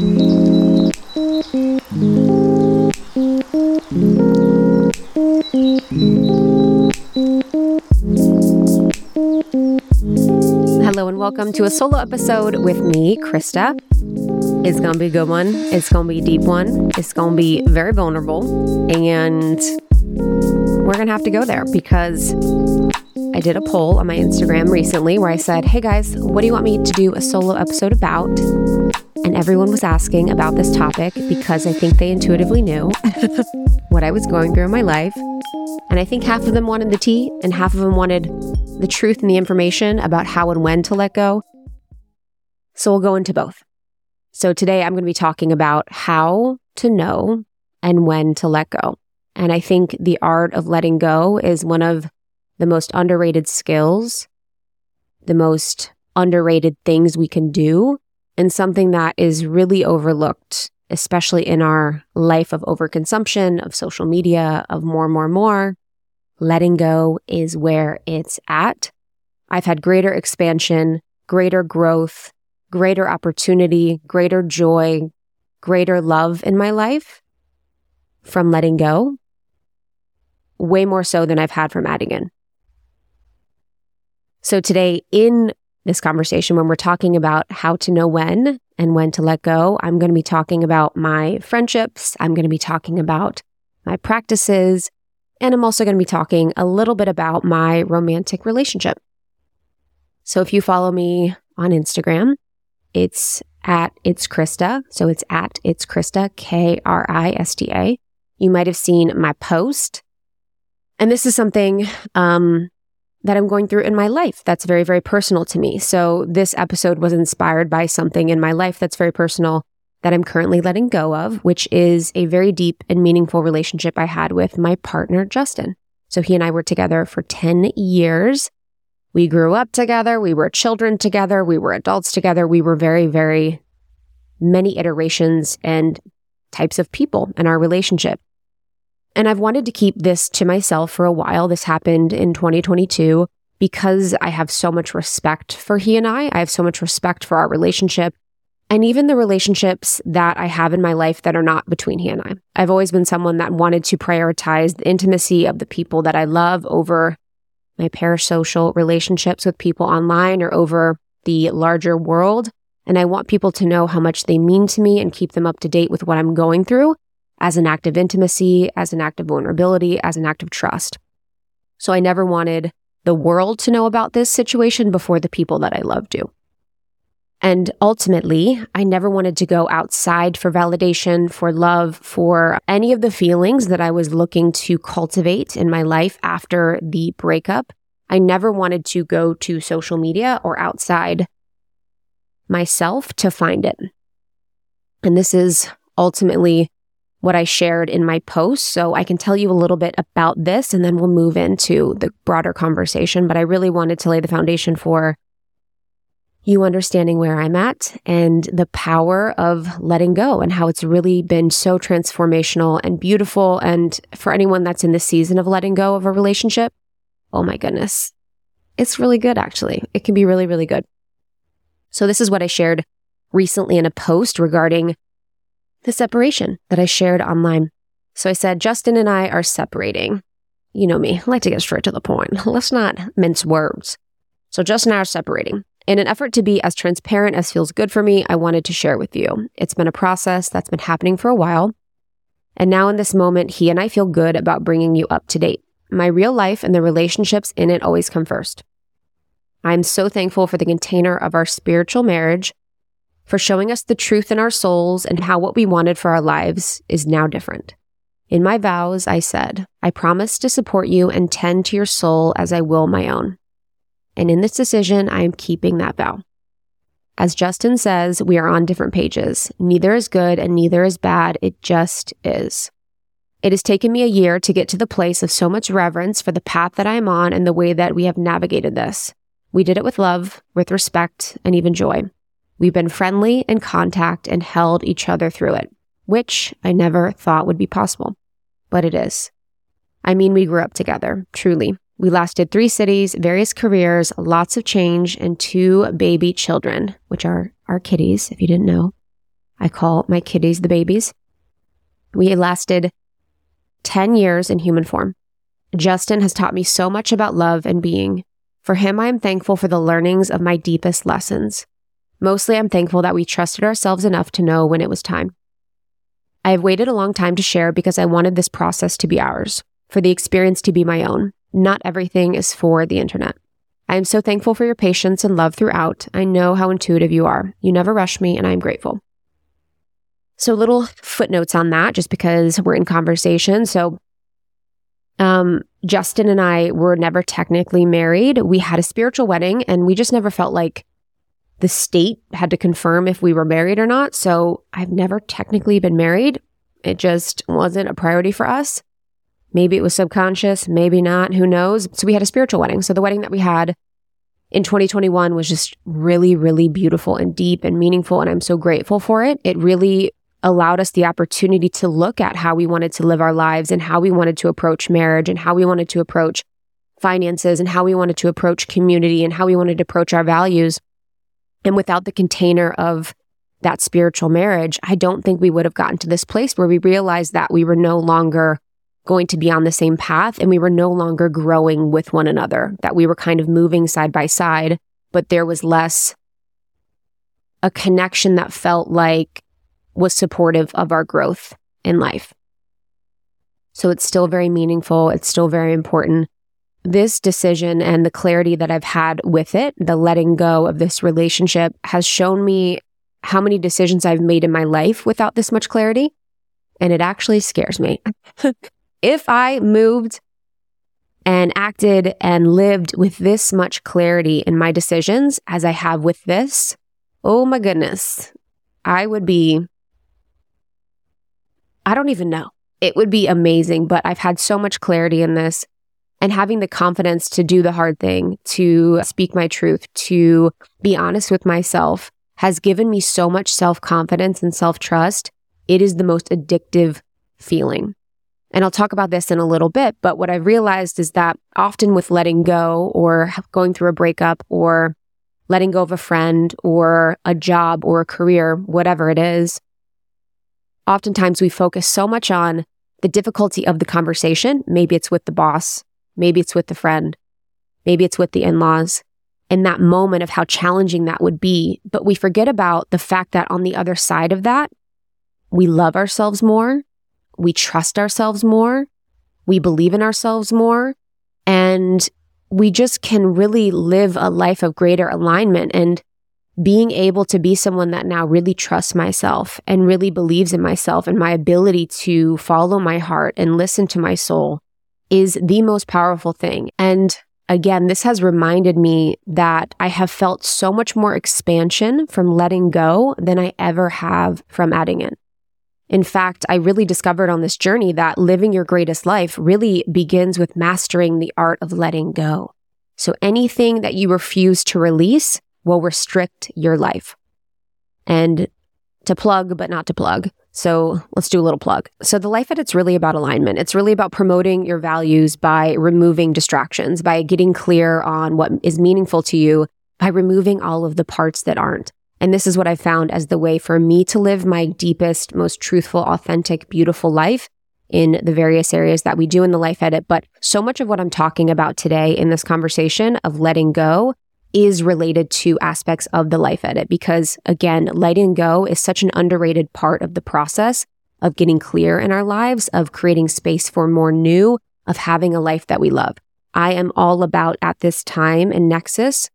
Hello and welcome to a solo episode with me, Krista. It's gonna be a good one. It's gonna be a deep one. It's gonna be very vulnerable. And we're gonna have to go there because I did a poll on my Instagram recently where I said, Hey guys, what do you want me to do a solo episode about? And everyone was asking about this topic because I think they intuitively knew what I was going through in my life. And I think half of them wanted the tea and half of them wanted the truth and the information about how and when to let go. So we'll go into both. So today I'm going to be talking about how to know and when to let go. And I think the art of letting go is one of the most underrated skills, the most underrated things we can do, and something that is really overlooked, especially in our life of overconsumption, of social media, of more, more, more letting go is where it's at. I've had greater expansion, greater growth, greater opportunity, greater joy, greater love in my life from letting go, way more so than I've had from adding in. So today in this conversation, when we're talking about how to know when and when to let go, I'm going to be talking about my friendships. I'm going to be talking about my practices, and I'm also going to be talking a little bit about my romantic relationship. So if you follow me on Instagram, it's at it's Krista. So it's at it's Krista, K R I S T A. You might have seen my post. And this is something um, that I'm going through in my life that's very, very personal to me. So this episode was inspired by something in my life that's very personal that I'm currently letting go of, which is a very deep and meaningful relationship I had with my partner, Justin. So he and I were together for 10 years. We grew up together. We were children together. We were adults together. We were very, very many iterations and types of people in our relationship. And I've wanted to keep this to myself for a while. This happened in 2022 because I have so much respect for he and I. I have so much respect for our relationship and even the relationships that I have in my life that are not between he and I. I've always been someone that wanted to prioritize the intimacy of the people that I love over my parasocial relationships with people online or over the larger world. And I want people to know how much they mean to me and keep them up to date with what I'm going through as an act of intimacy, as an act of vulnerability, as an act of trust. So I never wanted the world to know about this situation before the people that I love do. And ultimately, I never wanted to go outside for validation, for love, for any of the feelings that I was looking to cultivate in my life after the breakup. I never wanted to go to social media or outside myself to find it. And this is ultimately what I shared in my post. So I can tell you a little bit about this and then we'll move into the broader conversation. But I really wanted to lay the foundation for you understanding where I'm at and the power of letting go and how it's really been so transformational and beautiful. And for anyone that's in the season of letting go of a relationship, oh my goodness, it's really good actually. It can be really, really good. So this is what I shared recently in a post regarding the separation that I shared online. So I said, Justin and I are separating. You know me, I like to get straight to the point. Let's not mince words. So Justin and I are separating. In an effort to be as transparent as feels good for me, I wanted to share with you. It's been a process that's been happening for a while. And now in this moment, he and I feel good about bringing you up to date. My real life and the relationships in it always come first. I'm so thankful for the container of our spiritual marriage, for showing us the truth in our souls and how what we wanted for our lives is now different. In my vows, I said, I promise to support you and tend to your soul as I will my own. And in this decision, I am keeping that vow. As Justin says, we are on different pages. Neither is good and neither is bad. It just is. It has taken me a year to get to the place of so much reverence for the path that I am on and the way that we have navigated this. We did it with love, with respect, and even joy. We've been friendly in contact and held each other through it, which I never thought would be possible. But it is. I mean, we grew up together, truly. We lasted three cities, various careers, lots of change, and two baby children, which are our kitties, if you didn't know. I call my kitties the babies. We lasted 10 years in human form. Justin has taught me so much about love and being. For him, I am thankful for the learnings of my deepest lessons. Mostly, I'm thankful that we trusted ourselves enough to know when it was time. I have waited a long time to share because I wanted this process to be ours, for the experience to be my own. Not everything is for the internet. I am so thankful for your patience and love throughout. I know how intuitive you are. You never rush me, and I am grateful. So, little footnotes on that, just because we're in conversation. So, um, Justin and I were never technically married. We had a spiritual wedding, and we just never felt like the state had to confirm if we were married or not. So, I've never technically been married. It just wasn't a priority for us. Maybe it was subconscious, maybe not, who knows? So we had a spiritual wedding. So the wedding that we had in 2021 was just really, really beautiful and deep and meaningful. And I'm so grateful for it. It really allowed us the opportunity to look at how we wanted to live our lives and how we wanted to approach marriage and how we wanted to approach finances and how we wanted to approach community and how we wanted to approach our values. And without the container of that spiritual marriage, I don't think we would have gotten to this place where we realized that we were no longer going to be on the same path and we were no longer growing with one another, that we were kind of moving side by side, but there was less a connection that felt like was supportive of our growth in life. So it's still very meaningful. It's still very important. This decision and the clarity that I've had with it, the letting go of this relationship, has shown me how many decisions I've made in my life without this much clarity. And it actually scares me. if I moved and acted and lived with this much clarity in my decisions as I have with this, oh my goodness, I would be, I don't even know. It would be amazing, but I've had so much clarity in this and having the confidence to do the hard thing, to speak my truth, to be honest with myself has given me so much self confidence and self trust. It is the most addictive feeling. And I'll talk about this in a little bit, but what I've realized is that often with letting go or going through a breakup or letting go of a friend or a job or a career, whatever it is, oftentimes we focus so much on the difficulty of the conversation. Maybe it's with the boss, maybe it's with the friend, maybe it's with the in laws, in that moment of how challenging that would be. But we forget about the fact that on the other side of that, we love ourselves more. We trust ourselves more, we believe in ourselves more, and we just can really live a life of greater alignment and being able to be someone that now really trusts myself and really believes in myself and my ability to follow my heart and listen to my soul is the most powerful thing. And again, this has reminded me that I have felt so much more expansion from letting go than I ever have from adding in. In fact, I really discovered on this journey that living your greatest life really begins with mastering the art of letting go. So anything that you refuse to release will restrict your life. And to plug, but not to plug. So let's do a little plug. So the life edit's really about alignment. It's really about promoting your values by removing distractions, by getting clear on what is meaningful to you, by removing all of the parts that aren't. And this is what I found as the way for me to live my deepest, most truthful, authentic, beautiful life in the various areas that we do in the life edit. But so much of what I'm talking about today in this conversation of letting go is related to aspects of the life edit because again, letting go is such an underrated part of the process of getting clear in our lives, of creating space for more new, of having a life that we love. I am all about at this time and nexus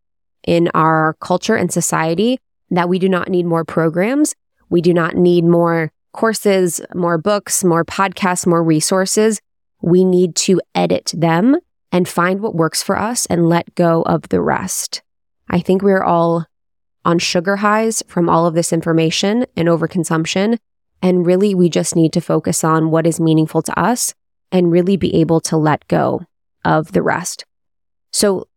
in our culture and society that we do not need more programs. We do not need more courses, more books, more podcasts, more resources. We need to edit them and find what works for us and let go of the rest. I think we're all on sugar highs from all of this information and overconsumption. And really, we just need to focus on what is meaningful to us and really be able to let go of the rest. So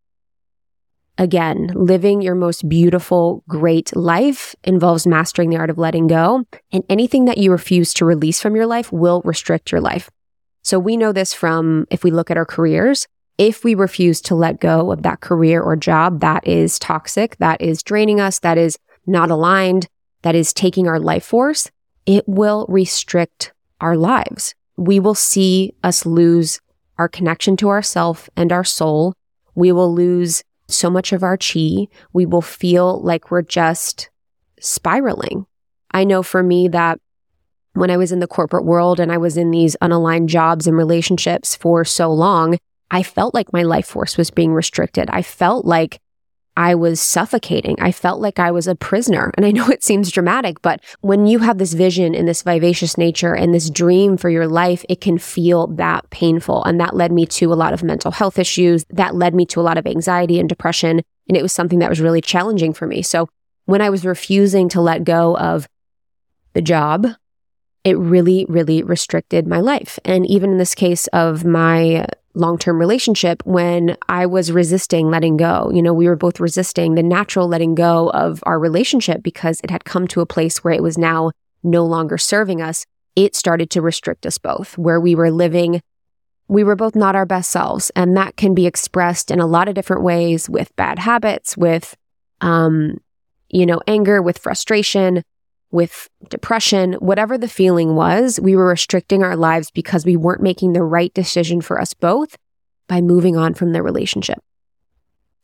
Again, living your most beautiful, great life involves mastering the art of letting go, and anything that you refuse to release from your life will restrict your life. So we know this from if we look at our careers. If we refuse to let go of that career or job that is toxic, that is draining us, that is not aligned, that is taking our life force, it will restrict our lives. We will see us lose our connection to ourself and our soul. We will lose so much of our chi. We will feel like we're just spiraling. I know for me that when I was in the corporate world and I was in these unaligned jobs and relationships for so long, I felt like my life force was being restricted. I felt like I was suffocating. I felt like I was a prisoner. And I know it seems dramatic, but when you have this vision and this vivacious nature and this dream for your life, it can feel that painful. And that led me to a lot of mental health issues. That led me to a lot of anxiety and depression. And it was something that was really challenging for me. So when I was refusing to let go of the job, it really, really restricted my life. And even in this case of my long term relationship when I was resisting letting go. You know, we were both resisting the natural letting go of our relationship because it had come to a place where it was now no longer serving us. It started to restrict us both, where we were living. We were both not our best selves. And that can be expressed in a lot of different ways with bad habits, with, um, you know, anger, with frustration, with depression, whatever the feeling was, we were restricting our lives because we weren't making the right decision for us both by moving on from the relationship.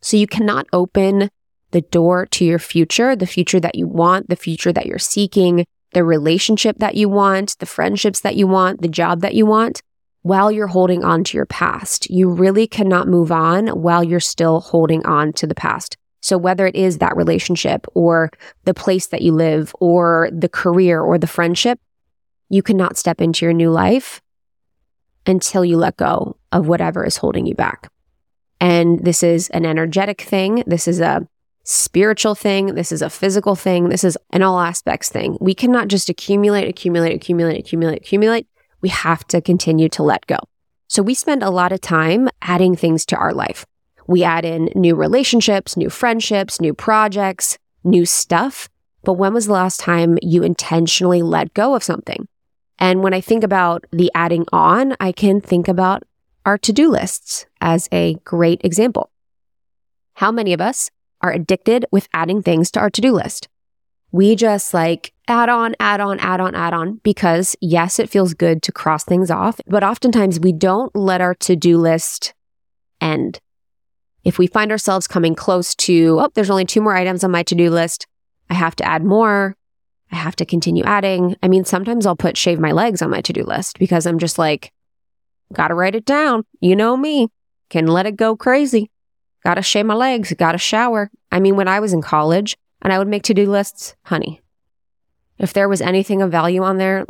So you cannot open the door to your future, the future that you want, the future that you're seeking, the relationship that you want, the friendships that you want, the job that you want, while you're holding on to your past. You really cannot move on while you're still holding on to the past. So whether it is that relationship or the place that you live or the career or the friendship, you cannot step into your new life until you let go of whatever is holding you back. And this is an energetic thing. This is a spiritual thing. This is a physical thing. This is an all aspects thing. We cannot just accumulate, accumulate, accumulate, accumulate, accumulate. We have to continue to let go. So we spend a lot of time adding things to our life. We add in new relationships, new friendships, new projects, new stuff. But when was the last time you intentionally let go of something? And when I think about the adding on, I can think about our to do lists as a great example. How many of us are addicted with adding things to our to do list? We just like add on, add on, add on, add on, because yes, it feels good to cross things off, but oftentimes we don't let our to do list end. If we find ourselves coming close to, oh, there's only two more items on my to do list, I have to add more. I have to continue adding. I mean, sometimes I'll put shave my legs on my to do list because I'm just like, gotta write it down. You know me, can let it go crazy. Gotta shave my legs, gotta shower. I mean, when I was in college and I would make to do lists, honey, if there was anything of value on there,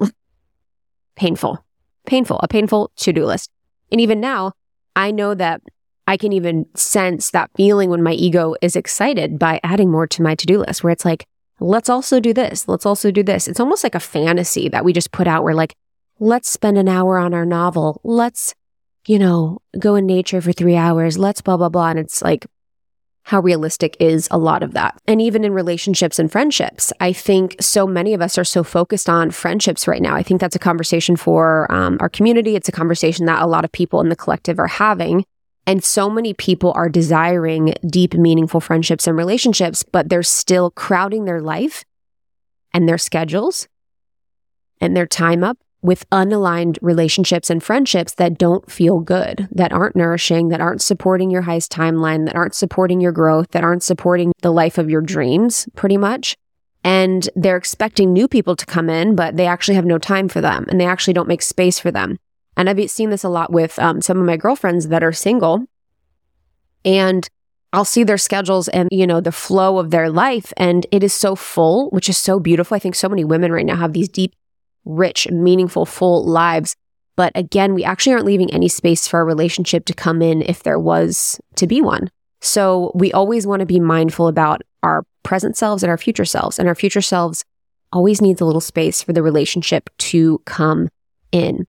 painful, painful, a painful to do list. And even now, I know that I can even sense that feeling when my ego is excited by adding more to my to do list, where it's like, let's also do this. Let's also do this. It's almost like a fantasy that we just put out where, like, let's spend an hour on our novel. Let's, you know, go in nature for three hours. Let's blah, blah, blah. And it's like, how realistic is a lot of that? And even in relationships and friendships, I think so many of us are so focused on friendships right now. I think that's a conversation for um, our community. It's a conversation that a lot of people in the collective are having. And so many people are desiring deep, meaningful friendships and relationships, but they're still crowding their life and their schedules and their time up with unaligned relationships and friendships that don't feel good, that aren't nourishing, that aren't supporting your highest timeline, that aren't supporting your growth, that aren't supporting the life of your dreams, pretty much. And they're expecting new people to come in, but they actually have no time for them and they actually don't make space for them. And I've seen this a lot with um, some of my girlfriends that are single. And I'll see their schedules and, you know, the flow of their life. And it is so full, which is so beautiful. I think so many women right now have these deep, rich, meaningful, full lives. But again, we actually aren't leaving any space for a relationship to come in if there was to be one. So we always want to be mindful about our present selves and our future selves. And our future selves always needs a little space for the relationship to come in.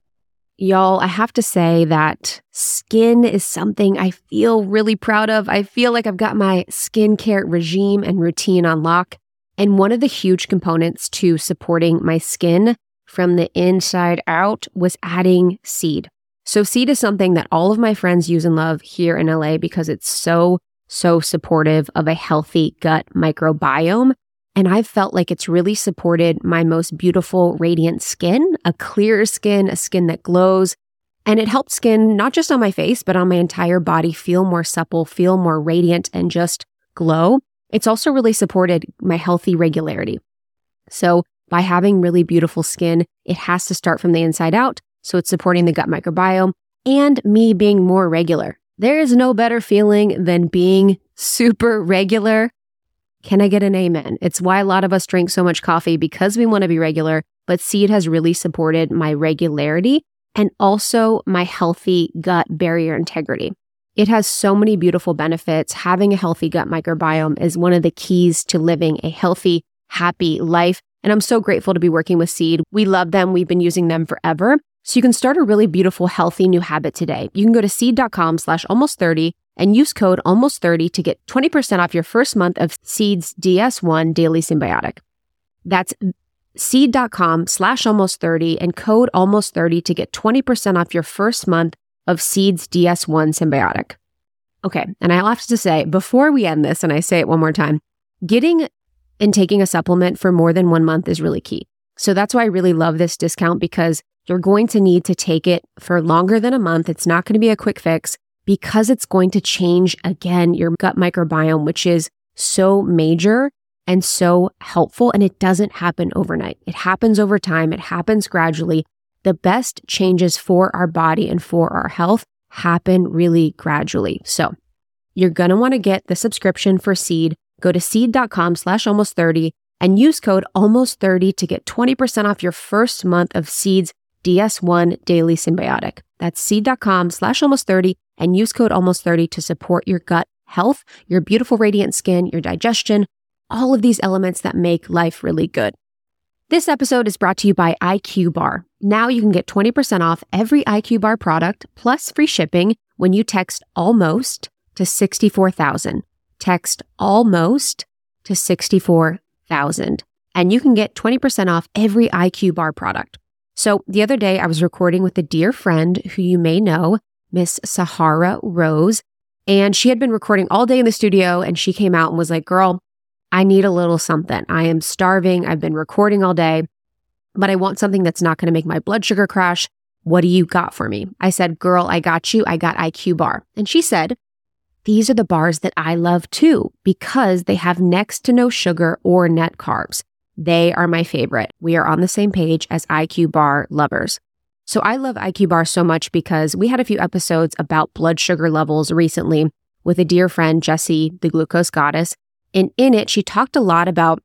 Y'all, I have to say that skin is something I feel really proud of. I feel like I've got my skincare regime and routine on lock. And one of the huge components to supporting my skin from the inside out was adding seed. So, seed is something that all of my friends use and love here in LA because it's so, so supportive of a healthy gut microbiome And I've felt like it's really supported my most beautiful, radiant skin, a clear skin, a skin that glows. And it helped skin, not just on my face, but on my entire body feel more supple, feel more radiant, and just glow. It's also really supported my healthy regularity. So by having really beautiful skin, it has to start from the inside out. So it's supporting the gut microbiome and me being more regular. There is no better feeling than being super regular can I get an amen? It's why a lot of us drink so much coffee because we want to be regular, but Seed has really supported my regularity and also my healthy gut barrier integrity. It has so many beautiful benefits. Having a healthy gut microbiome is one of the keys to living a healthy, happy life. And I'm so grateful to be working with Seed. We love them. We've been using them forever. So you can start a really beautiful, healthy new habit today. You can go to seed.com slash almost 30 and use code almost30 to get 20% off your first month of Seed's DS1 Daily Synbiotic. That's seed.com slash almost 30 and code almost 30 to get 20% off your first month of Seed's DS1 Synbiotic. Okay, and I'll have to say, before we end this, and I say it one more time, getting and taking a supplement for more than one month is really key. So that's why I really love this discount because you're going to need to take it for longer than a month. It's not going to be a quick fix because it's going to change again your gut microbiome, which is so major and so helpful. And it doesn't happen overnight. It happens over time. It happens gradually. The best changes for our body and for our health happen really gradually. So you're going to want to get the subscription for seed. Go to seed.com slash almost 30 and use code almost 30 to get 20% off your first month of seeds DS1 daily Synbiotic. That's seed.com slash almost 30 and use code almost 30 to support your gut health, your beautiful radiant skin, your digestion, all of these elements that make life really good. This episode is brought to you by IQ Bar. Now you can get 20% off every IQ Bar product plus free shipping when you text almost to 64,000. Text almost to 64,000 and you can get 20% off every IQ Bar product. So the other day I was recording with a dear friend who you may know, Miss Sahara Rose. And she had been recording all day in the studio and she came out and was like, Girl, I need a little something. I am starving. I've been recording all day, but I want something that's not going to make my blood sugar crash. What do you got for me? I said, Girl, I got you. I got IQ Bar. And she said, These are the bars that I love too because they have next to no sugar or net carbs. They are my favorite. We are on the same page as IQ Bar lovers. So I love IQ Bar so much because we had a few episodes about blood sugar levels recently with a dear friend, Jessie, the glucose goddess. And in it, she talked a lot about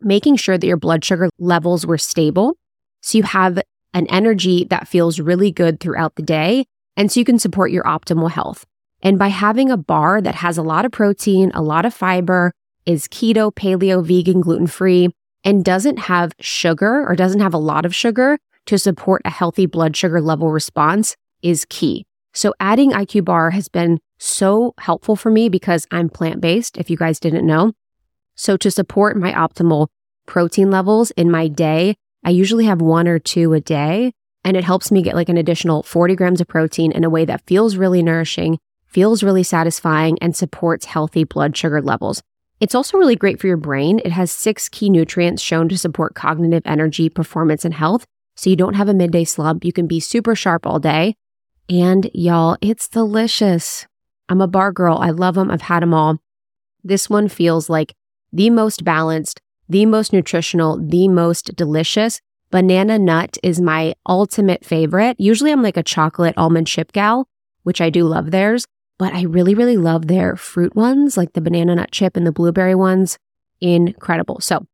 making sure that your blood sugar levels were stable. So you have an energy that feels really good throughout the day. And so you can support your optimal health. And by having a bar that has a lot of protein, a lot of fiber, is keto, paleo, vegan, gluten free, and doesn't have sugar or doesn't have a lot of sugar, to support a healthy blood sugar level response is key. So adding IQ bar has been so helpful for me because I'm plant based, if you guys didn't know. So to support my optimal protein levels in my day, I usually have one or two a day, and it helps me get like an additional 40 grams of protein in a way that feels really nourishing, feels really satisfying, and supports healthy blood sugar levels. It's also really great for your brain. It has six key nutrients shown to support cognitive energy, performance, and health, so you don't have a midday slump. You can be super sharp all day. And y'all, it's delicious. I'm a bar girl. I love them. I've had them all. This one feels like the most balanced, the most nutritional, the most delicious. Banana nut is my ultimate favorite. Usually I'm like a chocolate almond chip gal, which I do love theirs, but I really, really love their fruit ones, like the banana nut chip and the blueberry ones. Incredible. So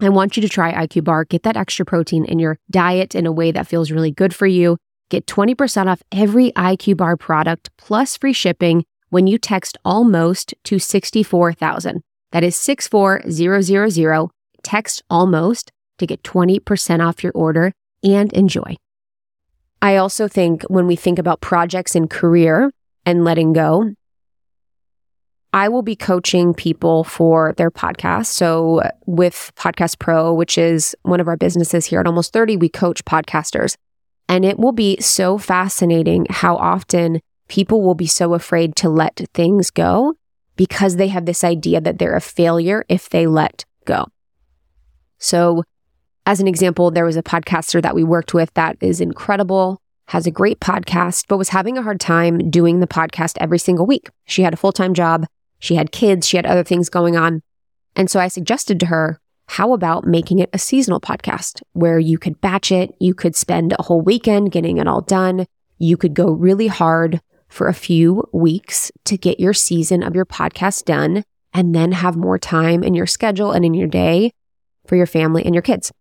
I want you to try IQ Bar. Get that extra protein in your diet in a way that feels really good for you. Get 20% off every IQ Bar product plus free shipping when you text almost to 64,000. That is 64000. Text almost to get 20% off your order and enjoy. I also think when we think about projects and career and letting go, I will be coaching people for their podcast. So, with Podcast Pro, which is one of our businesses here at Almost 30, we coach podcasters. And it will be so fascinating how often people will be so afraid to let things go because they have this idea that they're a failure if they let go. So, as an example, there was a podcaster that we worked with that is incredible, has a great podcast, but was having a hard time doing the podcast every single week. She had a full time job, she had kids, she had other things going on. And so I suggested to her, how about making it a seasonal podcast where you could batch it? You could spend a whole weekend getting it all done. You could go really hard for a few weeks to get your season of your podcast done and then have more time in your schedule and in your day for your family and your kids.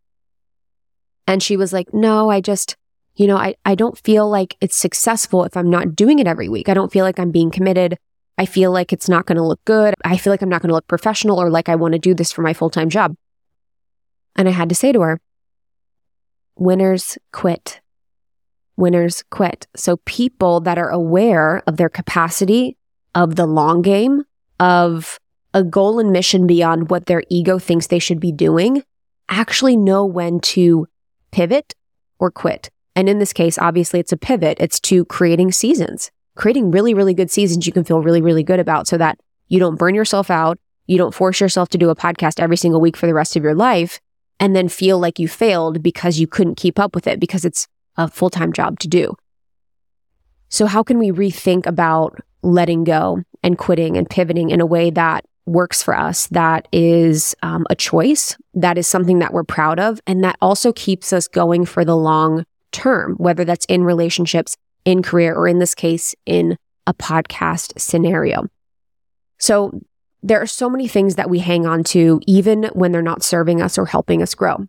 And she was like, no, I just, you know, I, I don't feel like it's successful if I'm not doing it every week. I don't feel like I'm being committed. I feel like it's not going to look good. I feel like I'm not going to look professional or like I want to do this for my full time job. And I had to say to her, winners quit. Winners quit. So people that are aware of their capacity, of the long game, of a goal and mission beyond what their ego thinks they should be doing, actually know when to pivot or quit. And in this case, obviously it's a pivot. It's to creating seasons, creating really, really good seasons you can feel really, really good about so that you don't burn yourself out. You don't force yourself to do a podcast every single week for the rest of your life and then feel like you failed because you couldn't keep up with it because it's a full time job to do. So, how can we rethink about letting go and quitting and pivoting in a way that works for us, that is um, a choice, that is something that we're proud of, and that also keeps us going for the long term, whether that's in relationships, in career, or in this case, in a podcast scenario. So, there are so many things that we hang on to, even when they're not serving us or helping us grow.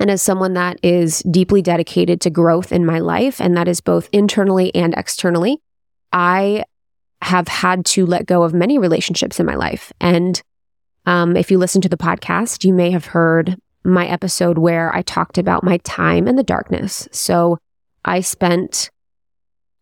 And as someone that is deeply dedicated to growth in my life, and that is both internally and externally, I have had to let go of many relationships in my life. And um, if you listen to the podcast, you may have heard my episode where I talked about my time in the darkness. So I spent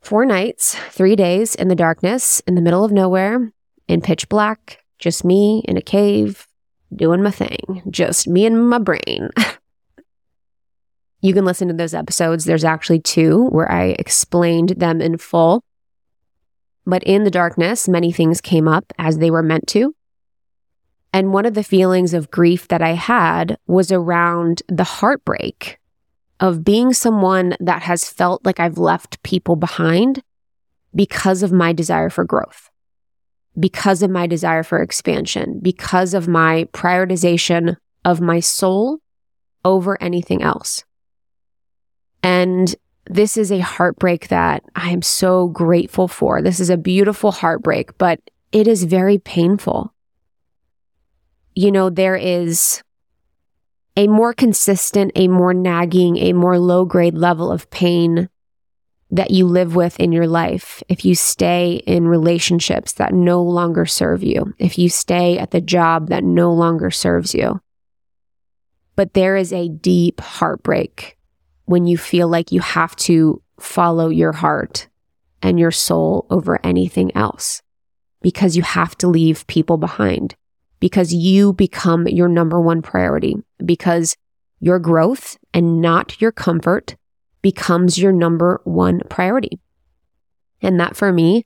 four nights, three days in the darkness in the middle of nowhere in pitch black, just me in a cave doing my thing, just me and my brain. you can listen to those episodes. There's actually two where I explained them in full. But in the darkness, many things came up as they were meant to. And one of the feelings of grief that I had was around the heartbreak of being someone that has felt like I've left people behind because of my desire for growth because of my desire for expansion, because of my prioritization of my soul over anything else. And this is a heartbreak that I am so grateful for. This is a beautiful heartbreak, but it is very painful. You know, there is a more consistent, a more nagging, a more low grade level of pain that you live with in your life, if you stay in relationships that no longer serve you, if you stay at the job that no longer serves you. But there is a deep heartbreak when you feel like you have to follow your heart and your soul over anything else because you have to leave people behind, because you become your number one priority, because your growth and not your comfort becomes your number one priority. And that for me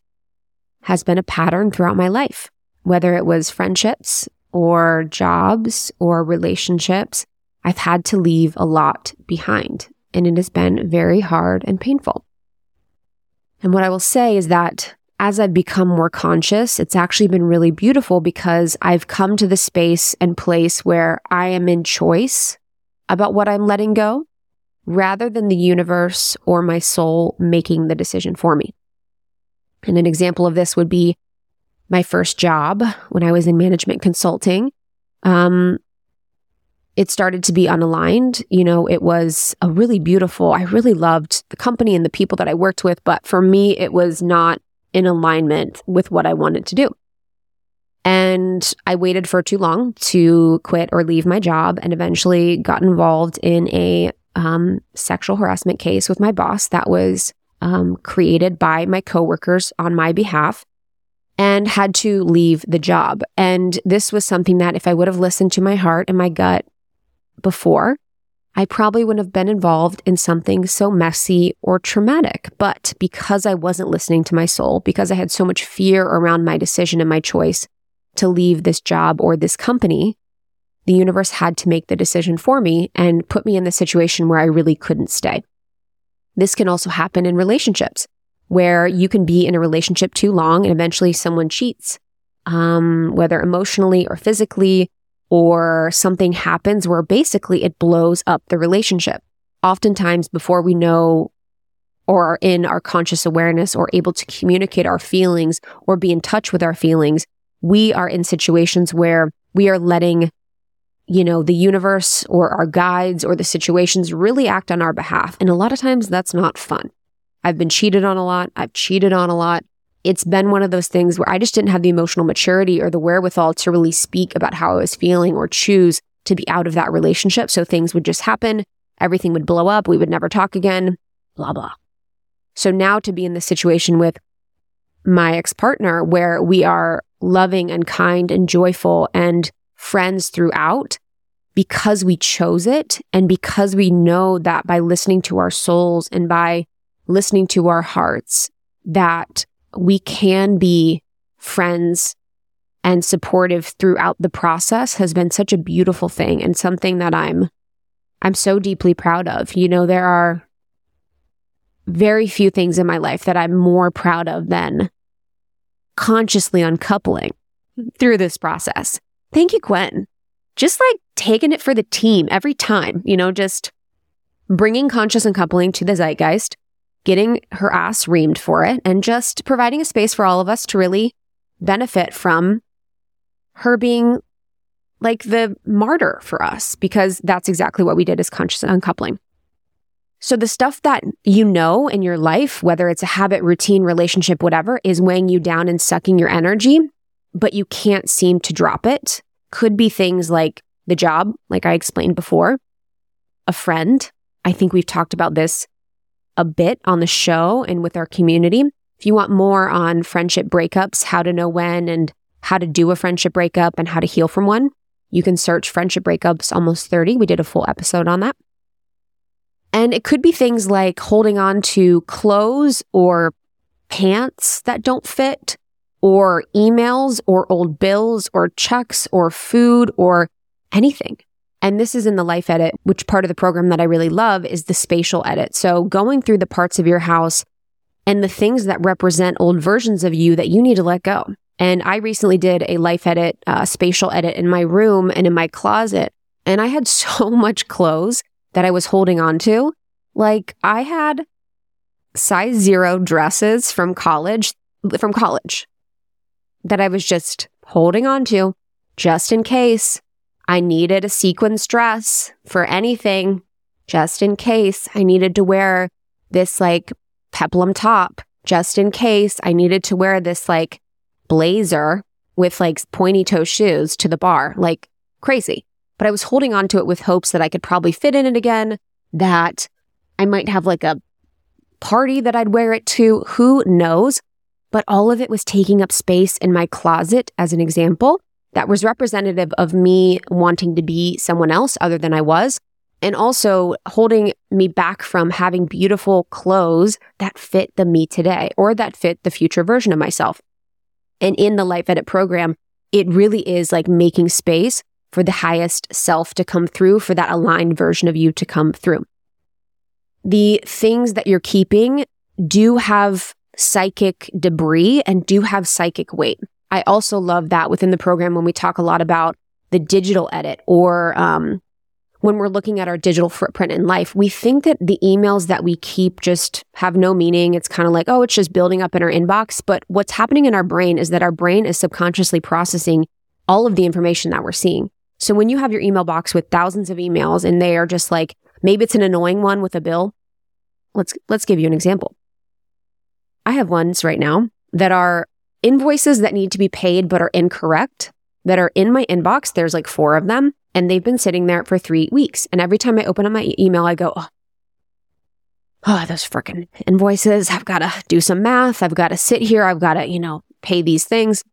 has been a pattern throughout my life, whether it was friendships or jobs or relationships. I've had to leave a lot behind and it has been very hard and painful. And what I will say is that as I've become more conscious, it's actually been really beautiful because I've come to the space and place where I am in choice about what I'm letting go rather than the universe or my soul making the decision for me. And an example of this would be my first job when I was in management consulting. Um, it started to be unaligned. You know, it was a really beautiful, I really loved the company and the people that I worked with, but for me, it was not in alignment with what I wanted to do. And I waited for too long to quit or leave my job and eventually got involved in a um, sexual harassment case with my boss that was um, created by my coworkers on my behalf and had to leave the job. And this was something that if I would have listened to my heart and my gut before, I probably wouldn't have been involved in something so messy or traumatic. But because I wasn't listening to my soul, because I had so much fear around my decision and my choice to leave this job or this company, the universe had to make the decision for me and put me in the situation where I really couldn't stay. This can also happen in relationships where you can be in a relationship too long and eventually someone cheats, um, whether emotionally or physically, or something happens where basically it blows up the relationship. Oftentimes, before we know or are in our conscious awareness or able to communicate our feelings or be in touch with our feelings, we are in situations where we are letting, you know, the universe or our guides or the situations really act on our behalf. And a lot of times that's not fun. I've been cheated on a lot. I've cheated on a lot. It's been one of those things where I just didn't have the emotional maturity or the wherewithal to really speak about how I was feeling or choose to be out of that relationship. So things would just happen. Everything would blow up. We would never talk again, blah, blah. So now to be in the situation with my ex partner where we are loving and kind and joyful and friends throughout because we chose it and because we know that by listening to our souls and by listening to our hearts that we can be friends and supportive throughout the process has been such a beautiful thing and something that I'm I'm so deeply proud of. You know, there are very few things in my life that I'm more proud of than consciously uncoupling through this process. Thank you, Gwen. Just like taking it for the team every time, you know, just bringing conscious uncoupling to the zeitgeist, getting her ass reamed for it, and just providing a space for all of us to really benefit from her being like the martyr for us, because that's exactly what we did as conscious uncoupling. So the stuff that you know in your life, whether it's a habit, routine, relationship, whatever, is weighing you down and sucking your energy, but you can't seem to drop it. Could be things like the job, like I explained before, a friend. I think we've talked about this a bit on the show and with our community. If you want more on friendship breakups, how to know when and how to do a friendship breakup and how to heal from one, you can search friendship breakups almost 30. We did a full episode on that. And it could be things like holding on to clothes or pants that don't fit, or emails or old bills or checks or food or anything. And this is in the life edit, which part of the program that I really love is the spatial edit. So going through the parts of your house and the things that represent old versions of you that you need to let go. And I recently did a life edit, uh, spatial edit in my room and in my closet. And I had so much clothes that I was holding on to. Like I had size zero dresses from college, from college that I was just holding on to just in case I needed a sequins dress for anything, just in case I needed to wear this like peplum top, just in case I needed to wear this like blazer with like pointy toe shoes to the bar, like crazy but I was holding on to it with hopes that I could probably fit in it again, that I might have like a party that I'd wear it to. Who knows? But all of it was taking up space in my closet as an example that was representative of me wanting to be someone else other than I was. And also holding me back from having beautiful clothes that fit the me today or that fit the future version of myself. And in the Life Edit program, it really is like making space for the highest self to come through, for that aligned version of you to come through. The things that you're keeping do have psychic debris and do have psychic weight. I also love that within the program when we talk a lot about the digital edit or um, when we're looking at our digital footprint in life, we think that the emails that we keep just have no meaning. It's kind of like, oh, it's just building up in our inbox. But what's happening in our brain is that our brain is subconsciously processing all of the information that we're seeing. So when you have your email box with thousands of emails and they are just like, maybe it's an annoying one with a bill. Let's, let's give you an example. I have ones right now that are invoices that need to be paid but are incorrect that are in my inbox. There's like four of them and they've been sitting there for three weeks. And every time I open up my email, I go, oh, oh those freaking invoices. I've got to do some math. I've got to sit here. I've got to, you know, pay these things.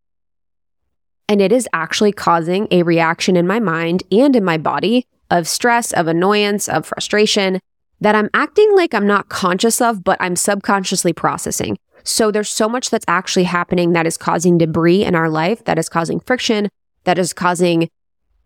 And it is actually causing a reaction in my mind and in my body of stress, of annoyance, of frustration that I'm acting like I'm not conscious of, but I'm subconsciously processing. So there's so much that's actually happening that is causing debris in our life, that is causing friction, that is causing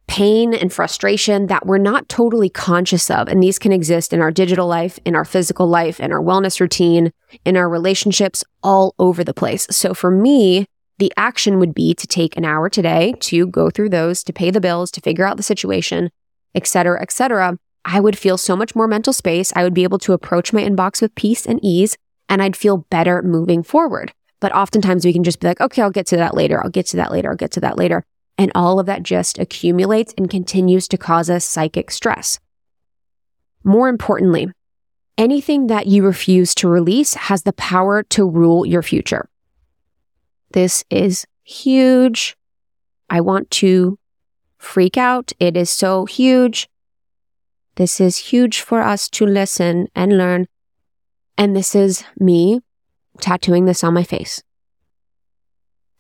pain and frustration that we're not totally conscious of. And these can exist in our digital life, in our physical life, in our wellness routine, in our relationships, all over the place. So for me, the action would be to take an hour today to go through those, to pay the bills, to figure out the situation, et cetera, et cetera. I would feel so much more mental space. I would be able to approach my inbox with peace and ease, and I'd feel better moving forward. But oftentimes we can just be like, okay, I'll get to that later. I'll get to that later. I'll get to that later. And all of that just accumulates and continues to cause us psychic stress. More importantly, anything that you refuse to release has the power to rule your future. This is huge. I want to freak out. It is so huge. This is huge for us to listen and learn. And this is me tattooing this on my face.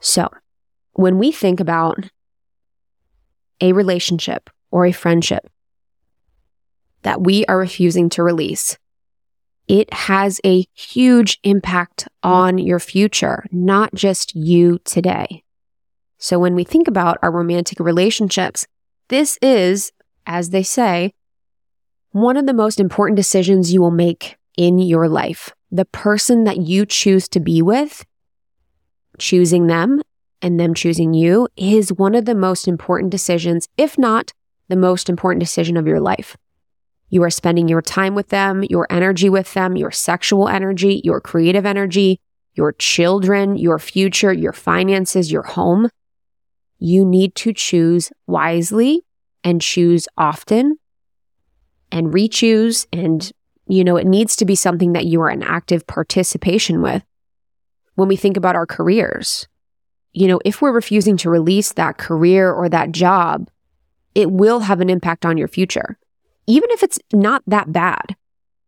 So, when we think about a relationship or a friendship that we are refusing to release, it has a huge impact on your future, not just you today. So when we think about our romantic relationships, this is, as they say, one of the most important decisions you will make in your life. The person that you choose to be with, choosing them and them choosing you is one of the most important decisions, if not the most important decision of your life. You are spending your time with them, your energy with them, your sexual energy, your creative energy, your children, your future, your finances, your home. You need to choose wisely and choose often and re-choose. And, you know, it needs to be something that you are in active participation with. When we think about our careers, you know, if we're refusing to release that career or that job, it will have an impact on your future, even if it's not that bad.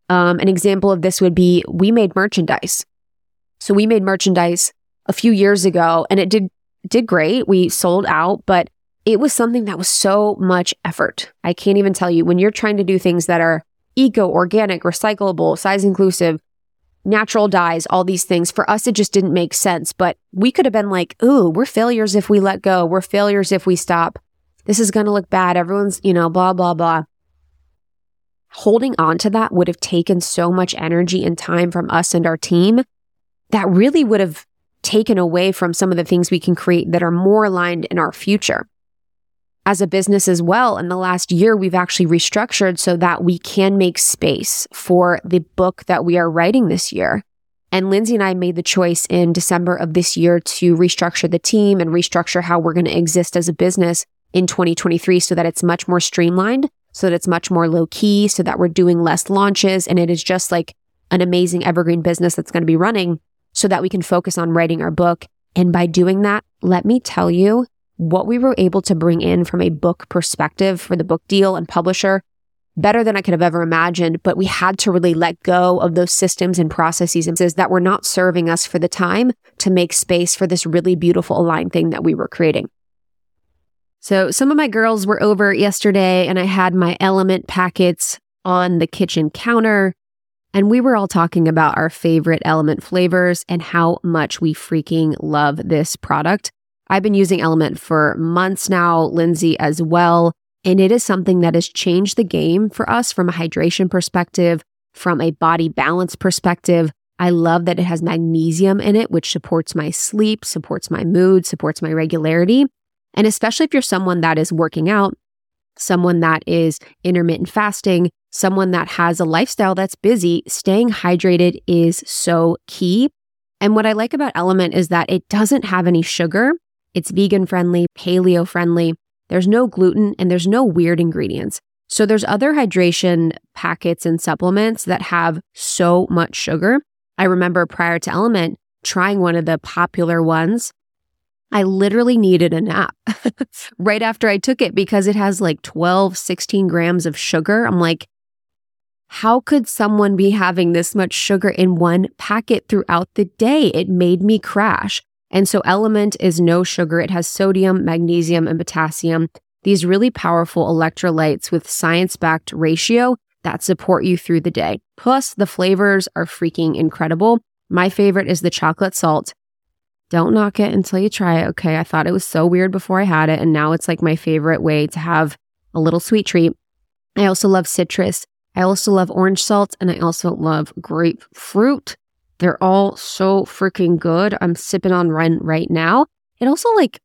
Um, an example of this would be we made merchandise. So we made merchandise a few years ago and it did did great. We sold out, but it was something that was so much effort. I can't even tell you when you're trying to do things that are eco, organic, recyclable, size inclusive, natural dyes, all these things. For us, it just didn't make sense. But we could have been like, ooh, we're failures if we let go. We're failures if we stop. This is going to look bad. Everyone's, you know, blah, blah, blah. Holding on to that would have taken so much energy and time from us and our team that really would have taken away from some of the things we can create that are more aligned in our future as a business as well. In the last year, we've actually restructured so that we can make space for the book that we are writing this year. And Lindsey and I made the choice in December of this year to restructure the team and restructure how we're going to exist as a business in 2023 so that it's much more streamlined, so that it's much more low key, so that we're doing less launches and it is just like an amazing evergreen business that's going to be running so that we can focus on writing our book. And by doing that, let me tell you, what we were able to bring in from a book perspective for the book deal and publisher better than I could have ever imagined. But we had to really let go of those systems and processes that were not serving us for the time to make space for this really beautiful aligned thing that we were creating. So some of my girls were over yesterday and I had my element packets on the kitchen counter. And we were all talking about our favorite element flavors and how much we freaking love this product. I've been using Element for months now, Lindsey as well. And it is something that has changed the game for us from a hydration perspective, from a body balance perspective. I love that it has magnesium in it, which supports my sleep, supports my mood, supports my regularity. And especially if you're someone that is working out, someone that is intermittent fasting, someone that has a lifestyle that's busy, staying hydrated is so key. And what I like about Element is that it doesn't have any sugar. It's vegan friendly, paleo friendly. There's no gluten and there's no weird ingredients. So there's other hydration packets and supplements that have so much sugar. I remember prior to Element trying one of the popular ones. I literally needed a nap right after I took it because it has like 12, 16 grams of sugar. I'm like, how could someone be having this much sugar in one packet throughout the day? It made me crash. And so element is no sugar. It has sodium, magnesium, and potassium. These really powerful electrolytes with science backed ratio that support you through the day. Plus, the flavors are freaking incredible. My favorite is the chocolate salt. Don't knock it until you try it. Okay. I thought it was so weird before I had it. And now it's like my favorite way to have a little sweet treat. I also love citrus. I also love orange salt and I also love grapefruit. They're all so freaking good. I'm sipping on Ren right now. It also like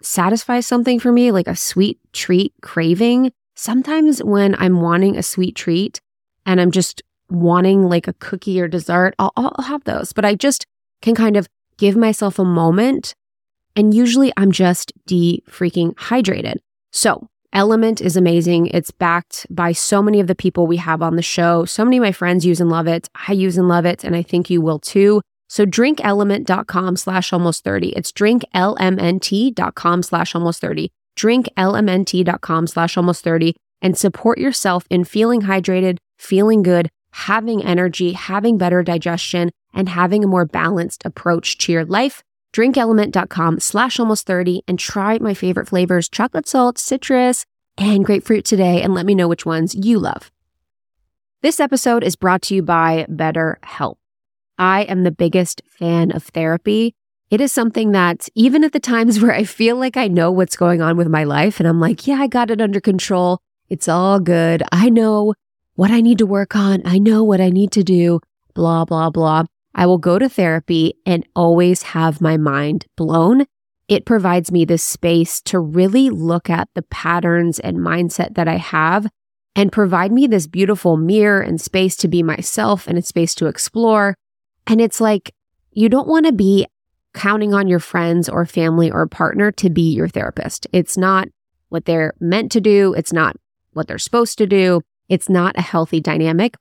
satisfies something for me, like a sweet treat craving. Sometimes when I'm wanting a sweet treat and I'm just wanting like a cookie or dessert, I'll, I'll have those, but I just can kind of give myself a moment. And usually I'm just de freaking hydrated. So Element is amazing. It's backed by so many of the people we have on the show. So many of my friends use and love it. I use and love it, and I think you will too. So drinkelement.com slash almost 30. It's drinklmnt.com slash almost 30. Drinklmnt.com slash almost 30 and support yourself in feeling hydrated, feeling good, having energy, having better digestion, and having a more balanced approach to your life. Drinkelement.com slash almost 30 and try my favorite flavors chocolate salt, citrus, and grapefruit today and let me know which ones you love. This episode is brought to you by BetterHelp. I am the biggest fan of therapy. It is something that even at the times where I feel like I know what's going on with my life and I'm like, yeah, I got it under control. It's all good. I know what I need to work on. I know what I need to do, blah, blah, blah. I will go to therapy and always have my mind blown. It provides me this space to really look at the patterns and mindset that I have and provide me this beautiful mirror and space to be myself and a space to explore. And it's like, you don't want to be counting on your friends or family or partner to be your therapist. It's not what they're meant to do. It's not what they're supposed to do. It's not a healthy dynamic.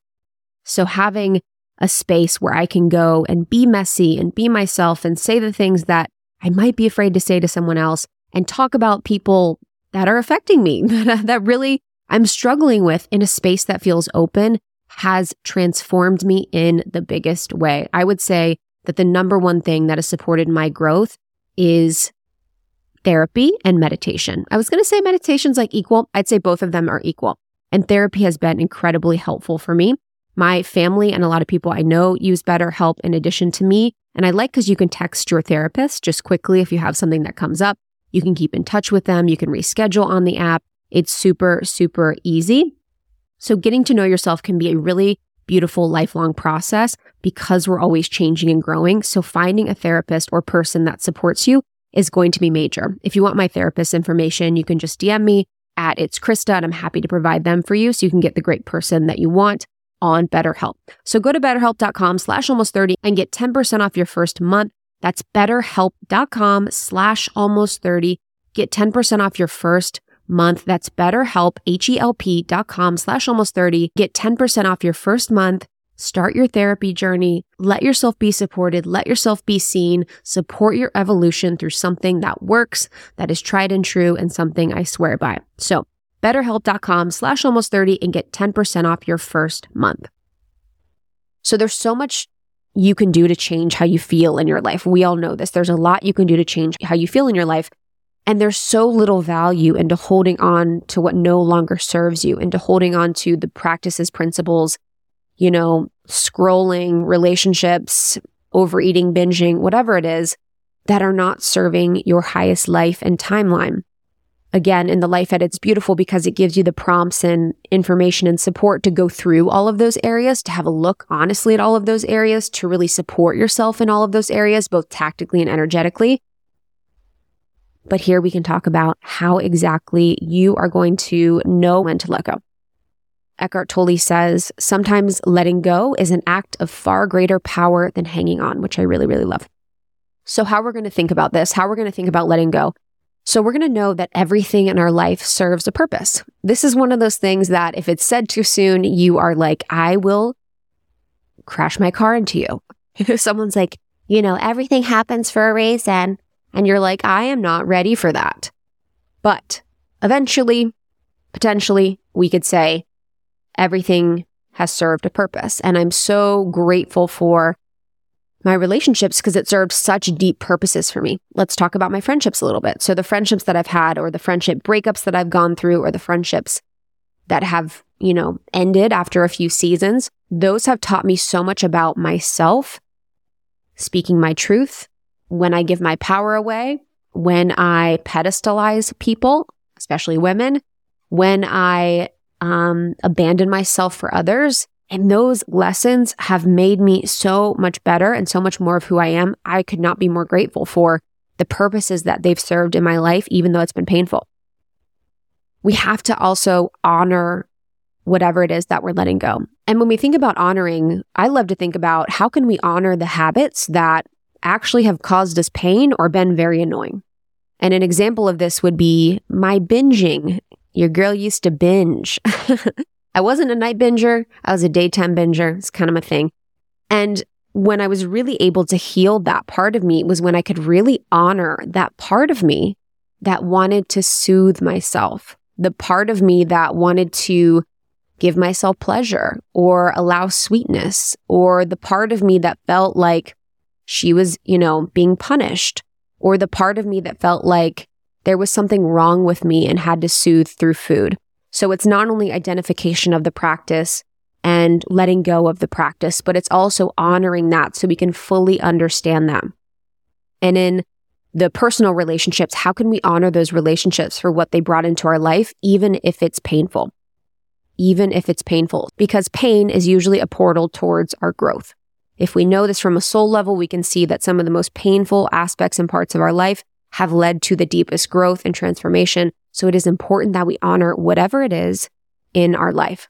So having a space where I can go and be messy and be myself and say the things that I might be afraid to say to someone else and talk about people that are affecting me, that really I'm struggling with in a space that feels open has transformed me in the biggest way. I would say that the number one thing that has supported my growth is therapy and meditation. I was going to say meditation's like equal. I'd say both of them are equal. And therapy has been incredibly helpful for me. My family and a lot of people I know use BetterHelp in addition to me. And I like because you can text your therapist just quickly if you have something that comes up. You can keep in touch with them. You can reschedule on the app. It's super, super easy. So getting to know yourself can be a really beautiful lifelong process because we're always changing and growing. So finding a therapist or person that supports you is going to be major. If you want my therapist information, you can just DM me at it's Krista and I'm happy to provide them for you so you can get the great person that you want on BetterHelp. So go to betterhelp.com slash almost 30 and get 10% off your first month. That's betterhelp.com slash almost 30. Get 10% off your first month. That's betterhelp, H-E-L-P dot com slash almost 30. Get 10% off your first month. Start your therapy journey. Let yourself be supported. Let yourself be seen. Support your evolution through something that works, that is tried and true, and something I swear by. So betterhelp.com slash almost 30 and get 10% off your first month. So there's so much you can do to change how you feel in your life. We all know this. There's a lot you can do to change how you feel in your life. And there's so little value into holding on to what no longer serves you, into holding on to the practices, principles, you know, scrolling, relationships, overeating, binging, whatever it is that are not serving your highest life and timeline again in the life edit it's beautiful because it gives you the prompts and information and support to go through all of those areas to have a look honestly at all of those areas to really support yourself in all of those areas both tactically and energetically but here we can talk about how exactly you are going to know when to let go Eckhart Tolle says, sometimes letting go is an act of far greater power than hanging on, which I really, really love. So, how are we're going to think about this, how are we're going to think about letting go so we're going to know that everything in our life serves a purpose. This is one of those things that if it's said too soon, you are like, I will crash my car into you. If someone's like, you know, everything happens for a reason, and you're like, I am not ready for that. But eventually, potentially, we could say everything has served a purpose. And I'm so grateful for my relationships because it served such deep purposes for me. Let's talk about my friendships a little bit. So, the friendships that I've had, or the friendship breakups that I've gone through, or the friendships that have, you know, ended after a few seasons, those have taught me so much about myself, speaking my truth, when I give my power away, when I pedestalize people, especially women, when I um, abandon myself for others. And those lessons have made me so much better and so much more of who I am. I could not be more grateful for the purposes that they've served in my life, even though it's been painful. We have to also honor whatever it is that we're letting go. And when we think about honoring, I love to think about how can we honor the habits that actually have caused us pain or been very annoying. And an example of this would be my binging. Your girl used to binge. I wasn't a night binger, I was a daytime binger. It's kind of a thing. And when I was really able to heal that part of me was when I could really honor that part of me that wanted to soothe myself, the part of me that wanted to give myself pleasure or allow sweetness, or the part of me that felt like she was, you know, being punished, or the part of me that felt like there was something wrong with me and had to soothe through food. So it's not only identification of the practice and letting go of the practice, but it's also honoring that so we can fully understand them. And in the personal relationships, how can we honor those relationships for what they brought into our life, even if it's painful? Even if it's painful, because pain is usually a portal towards our growth. If we know this from a soul level, we can see that some of the most painful aspects and parts of our life have led to the deepest growth and transformation. So it is important that we honor whatever it is in our life.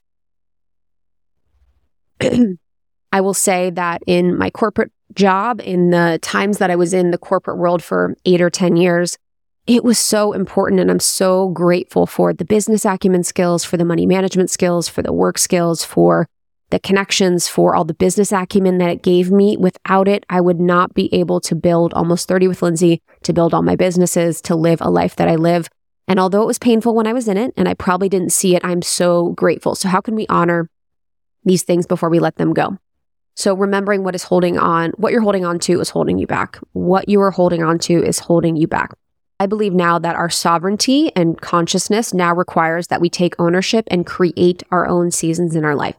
I will say that in my corporate job, in the times that I was in the corporate world for eight or 10 years, it was so important. And I'm so grateful for the business acumen skills, for the money management skills, for the work skills, for the connections, for all the business acumen that it gave me. Without it, I would not be able to build almost 30 with Lindsey, to build all my businesses, to live a life that I live. And although it was painful when I was in it and I probably didn't see it, I'm so grateful. So, how can we honor these things before we let them go? So, remembering what is holding on, what you're holding on to is holding you back. What you are holding on to is holding you back. I believe now that our sovereignty and consciousness now requires that we take ownership and create our own seasons in our life.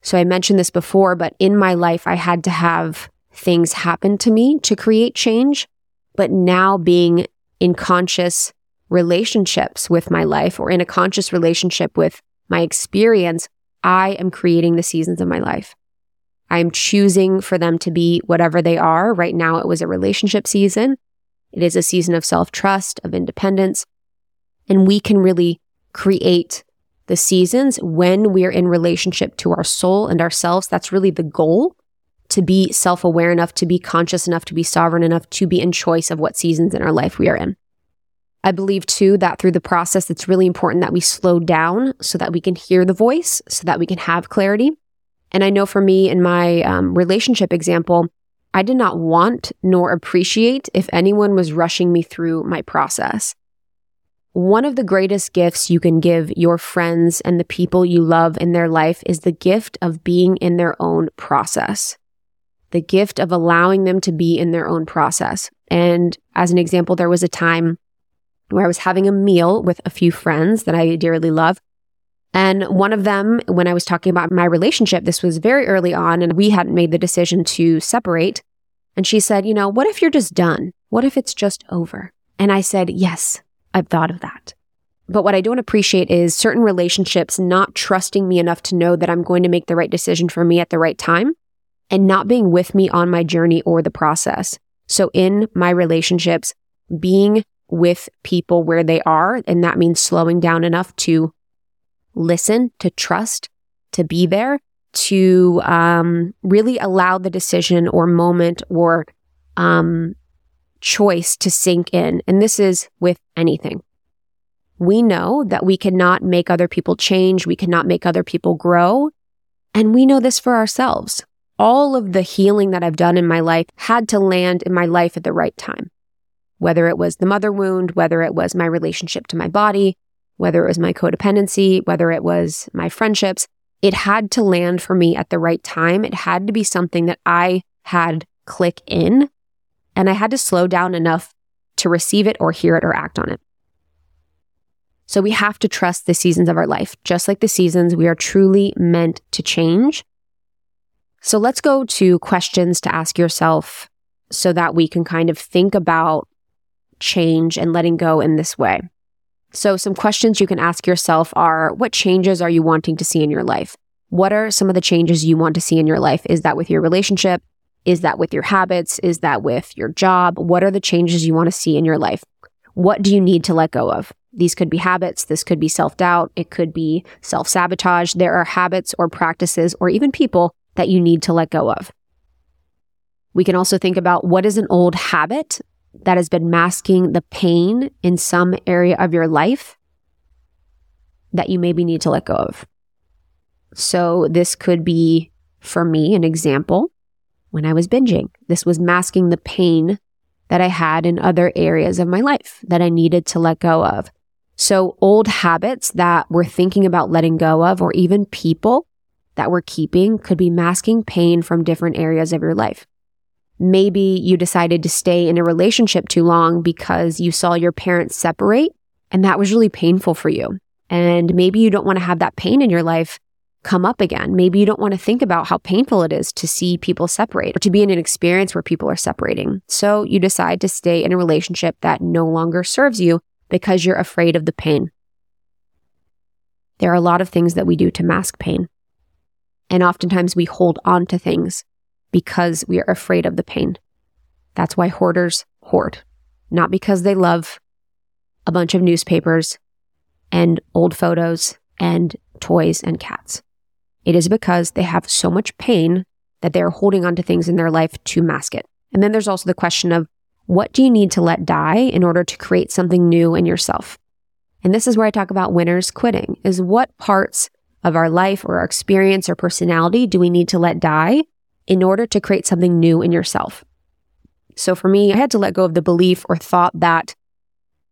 So I mentioned this before, but in my life, I had to have things happen to me to create change. But now being in conscious relationships with my life or in a conscious relationship with my experience, I am creating the seasons of my life. I am choosing for them to be whatever they are. Right now, it was a relationship season. It is a season of self trust, of independence. And we can really create the seasons when we're in relationship to our soul and ourselves. That's really the goal to be self aware enough, to be conscious enough, to be sovereign enough, to be in choice of what seasons in our life we are in. I believe too that through the process, it's really important that we slow down so that we can hear the voice, so that we can have clarity. And I know for me in my um, relationship example, I did not want nor appreciate if anyone was rushing me through my process. One of the greatest gifts you can give your friends and the people you love in their life is the gift of being in their own process, the gift of allowing them to be in their own process. And as an example, there was a time where I was having a meal with a few friends that I dearly love. And one of them, when I was talking about my relationship, this was very early on, and we hadn't made the decision to separate. And she said, You know, what if you're just done? What if it's just over? And I said, Yes, I've thought of that. But what I don't appreciate is certain relationships not trusting me enough to know that I'm going to make the right decision for me at the right time and not being with me on my journey or the process. So in my relationships, being with people where they are, and that means slowing down enough to listen, to trust, to be there, to um, really allow the decision or moment or um, choice to sink in. And this is with anything. We know that we cannot make other people change. We cannot make other people grow. And we know this for ourselves. All of the healing that I've done in my life had to land in my life at the right time. Whether it was the mother wound, whether it was my relationship to my body, whether it was my codependency, whether it was my friendships, it had to land for me at the right time. It had to be something that I had click in and I had to slow down enough to receive it or hear it or act on it. So we have to trust the seasons of our life. Just like the seasons, we are truly meant to change. So let's go to questions to ask yourself so that we can kind of think about change and letting go in this way. So, some questions you can ask yourself are what changes are you wanting to see in your life? What are some of the changes you want to see in your life? Is that with your relationship? Is that with your habits? Is that with your job? What are the changes you want to see in your life? What do you need to let go of? These could be habits. This could be self doubt. It could be self sabotage. There are habits or practices or even people that you need to let go of. We can also think about what is an old habit that has been masking the pain in some area of your life that you maybe need to let go of. So, this could be for me an example when I was binging. This was masking the pain that I had in other areas of my life that I needed to let go of. So, old habits that we're thinking about letting go of, or even people that we're keeping, could be masking pain from different areas of your life. Maybe you decided to stay in a relationship too long because you saw your parents separate and that was really painful for you. And maybe you don't want to have that pain in your life come up again. Maybe you don't want to think about how painful it is to see people separate or to be in an experience where people are separating. So you decide to stay in a relationship that no longer serves you because you're afraid of the pain. There are a lot of things that we do to mask pain. And oftentimes we hold on to things because we are afraid of the pain. That's why hoarders hoard, not because they love a bunch of newspapers and old photos and toys and cats. It is because they have so much pain that they're holding onto things in their life to mask it. And then there's also the question of what do you need to let die in order to create something new in yourself? And this is where I talk about winners quitting is what parts of our life or our experience or personality do we need to let die in order to create something new in yourself. So for me, I had to let go of the belief or thought that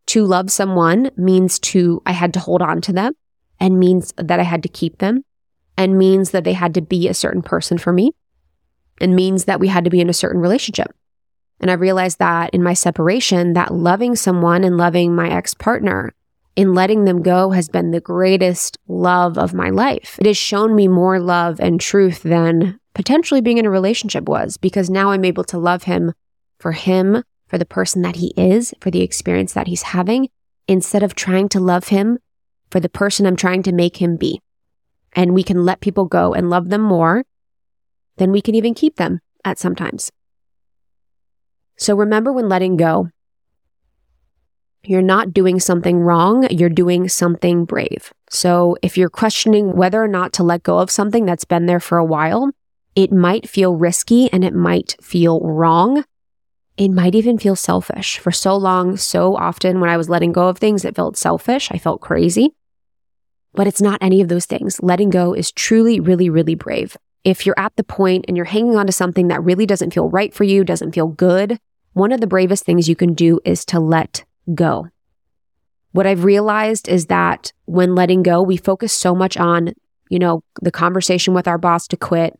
to love someone means to, I had to hold on to them and means that I had to keep them and means that they had to be a certain person for me and means that we had to be in a certain relationship. And I realized that in my separation, that loving someone and loving my ex partner in letting them go has been the greatest love of my life. It has shown me more love and truth than potentially being in a relationship was because now I'm able to love him for him, for the person that he is, for the experience that he's having, instead of trying to love him for the person I'm trying to make him be. And we can let people go and love them more than we can even keep them at sometimes. So remember when letting go, you're not doing something wrong, you're doing something brave. So if you're questioning whether or not to let go of something that's been there for a while, it might feel risky and it might feel wrong. It might even feel selfish. For so long, so often when I was letting go of things, it felt selfish. I felt crazy. But it's not any of those things. Letting go is truly, really, really brave. If you're at the point and you're hanging on to something that really doesn't feel right for you, doesn't feel good, one of the bravest things you can do is to let go. What I've realized is that when letting go, we focus so much on, you know, the conversation with our boss to quit,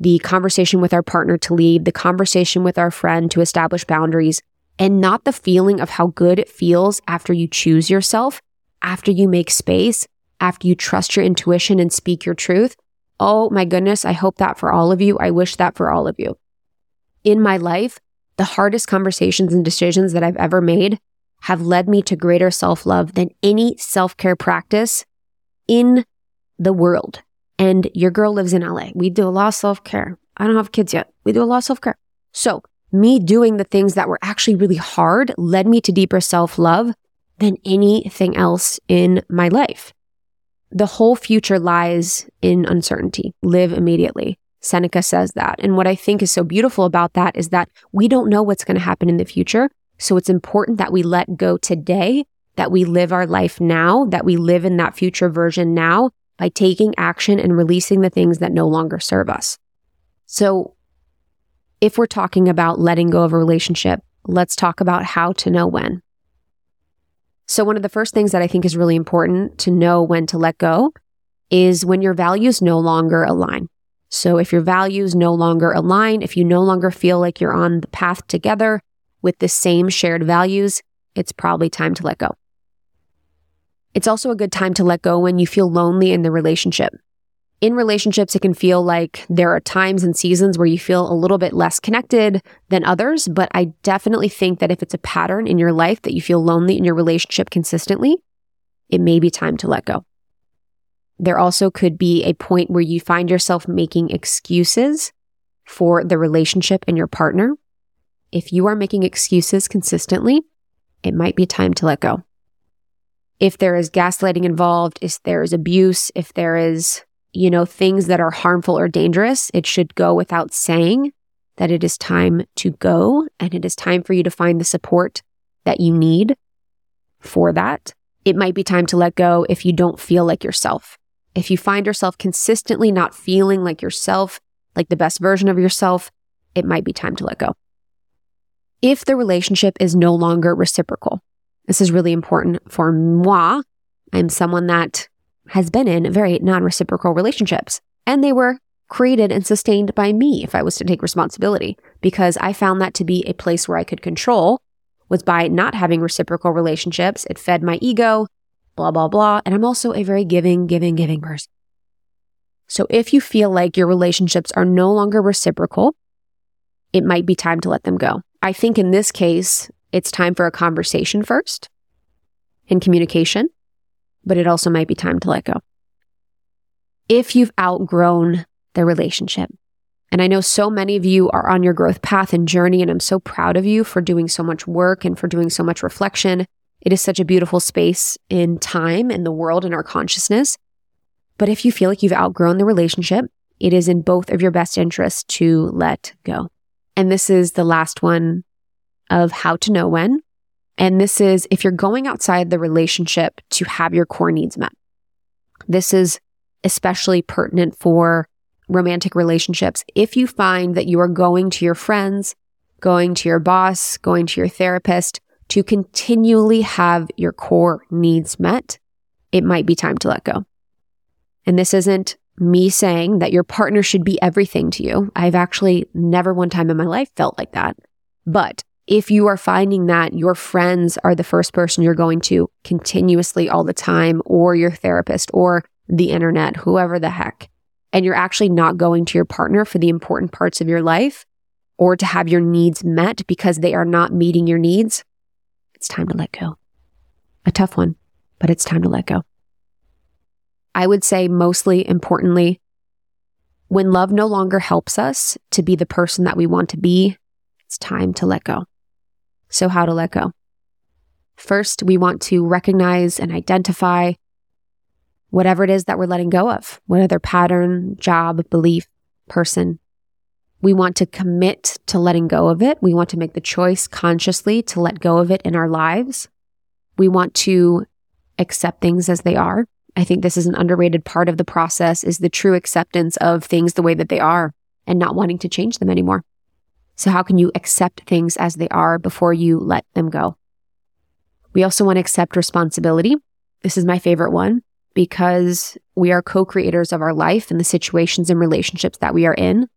the conversation with our partner to leave, the conversation with our friend to establish boundaries, and not the feeling of how good it feels after you choose yourself, after you make space, after you trust your intuition and speak your truth. Oh my goodness, I hope that for all of you. I wish that for all of you. In my life, the hardest conversations and decisions that I've ever made have led me to greater self love than any self care practice in the world. And your girl lives in LA. We do a lot of self care. I don't have kids yet. We do a lot of self care. So, me doing the things that were actually really hard led me to deeper self love than anything else in my life. The whole future lies in uncertainty. Live immediately. Seneca says that. And what I think is so beautiful about that is that we don't know what's going to happen in the future. So it's important that we let go today, that we live our life now, that we live in that future version now, by taking action and releasing the things that no longer serve us. So, if we're talking about letting go of a relationship, let's talk about how to know when. So, one of the first things that I think is really important to know when to let go is when your values no longer align. So, if your values no longer align, if you no longer feel like you're on the path together with the same shared values, it's probably time to let go. It's also a good time to let go when you feel lonely in the relationship. In relationships, it can feel like there are times and seasons where you feel a little bit less connected than others, but I definitely think that if it's a pattern in your life that you feel lonely in your relationship consistently, it may be time to let go. There also could be a point where you find yourself making excuses for the relationship and your partner. If you are making excuses consistently, it might be time to let go. If there is gaslighting involved, if there is abuse, if there is, you know, things that are harmful or dangerous, it should go without saying that it is time to go and it is time for you to find the support that you need for that. It might be time to let go if you don't feel like yourself. If you find yourself consistently not feeling like yourself, like the best version of yourself, it might be time to let go. If the relationship is no longer reciprocal, this is really important for moi. I'm someone that has been in very non reciprocal relationships, and they were created and sustained by me if I was to take responsibility, because I found that to be a place where I could control was by not having reciprocal relationships. It fed my ego, blah, blah, blah. And I'm also a very giving, giving, giving person. So if you feel like your relationships are no longer reciprocal, it might be time to let them go. I think in this case, it's time for a conversation first in communication, but it also might be time to let go. If you've outgrown the relationship, and I know so many of you are on your growth path and journey, and I'm so proud of you for doing so much work and for doing so much reflection. It is such a beautiful space in time, in the world, in our consciousness. But if you feel like you've outgrown the relationship, it is in both of your best interests to let go. And this is the last one of how to know when. And this is if you're going outside the relationship to have your core needs met. This is especially pertinent for romantic relationships. If you find that you are going to your friends, going to your boss, going to your therapist to continually have your core needs met, it might be time to let go. And this isn't me saying that your partner should be everything to you. I've actually never one time in my life felt like that. But if you are finding that your friends are the first person you're going to continuously all the time, or your therapist, or the internet, whoever the heck, and you're actually not going to your partner for the important parts of your life or to have your needs met because they are not meeting your needs, it's time to let go. A tough one, but it's time to let go. I would say, mostly importantly, when love no longer helps us to be the person that we want to be, it's time to let go. So, how to let go? First, we want to recognize and identify whatever it is that we're letting go of, whatever pattern, job, belief, person. We want to commit to letting go of it. We want to make the choice consciously to let go of it in our lives. We want to accept things as they are. I think this is an underrated part of the process is the true acceptance of things the way that they are and not wanting to change them anymore. So how can you accept things as they are before you let them go? We also want to accept responsibility. This is my favorite one because we are co creators of our life and the situations and relationships that we are in.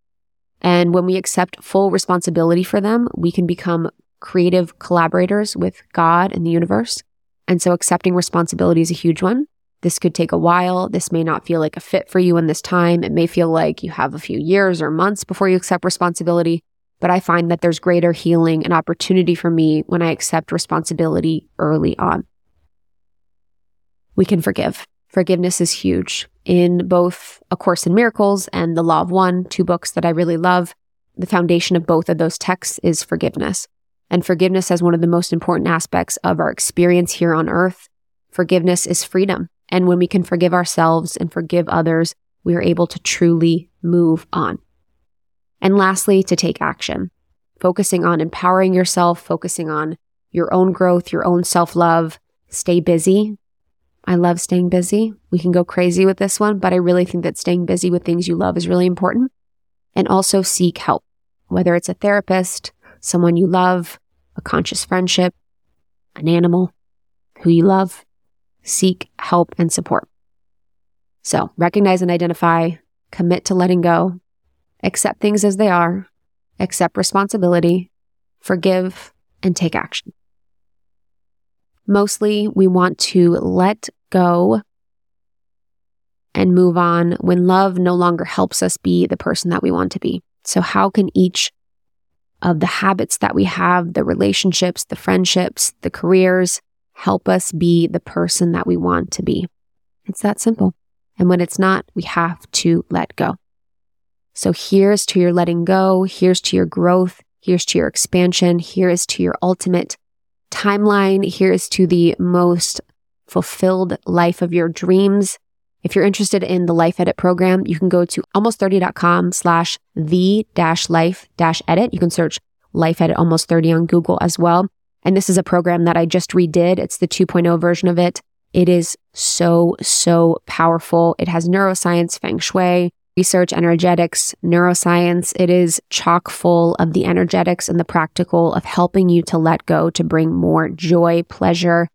And when we accept full responsibility for them, we can become creative collaborators with God and the universe. And so accepting responsibility is a huge one. This could take a while. This may not feel like a fit for you in this time. It may feel like you have a few years or months before you accept responsibility. But I find that there's greater healing and opportunity for me when I accept responsibility early on. We can forgive. Forgiveness is huge in both A Course in Miracles and The Law of One, two books that I really love. The foundation of both of those texts is forgiveness. And forgiveness as one of the most important aspects of our experience here on earth. Forgiveness is freedom. And when we can forgive ourselves and forgive others, we are able to truly move on. And lastly, to take action, focusing on empowering yourself, focusing on your own growth, your own self love. Stay busy, I love staying busy. We can go crazy with this one, but I really think that staying busy with things you love is really important. And also seek help, whether it's a therapist, someone you love, a conscious friendship, an animal who you love. Seek help and support. So recognize and identify, commit to letting go, accept things as they are, accept responsibility, forgive, and take action. Mostly, we want to let go and move on when love no longer helps us be the person that we want to be. So, how can each of the habits that we have, the relationships, the friendships, the careers, help us be the person that we want to be? It's that simple. And when it's not, we have to let go. So here's to your letting go. Here's to your growth. Here's to your expansion. Here is to your ultimate timeline. Here is to the most fulfilled life of your dreams. If you're interested in the Life Edit program, you can go to almost30.com slash the dash life dash edit. You can search Life Edit Almost 30 on Google as well. And this is a program that I just redid. It's the 2.0 version of it. It is so, so powerful. It has neuroscience, feng shui, research, energetics, neuroscience. It is chock full of the energetics and the practical of helping you to let go to bring more joy, pleasure,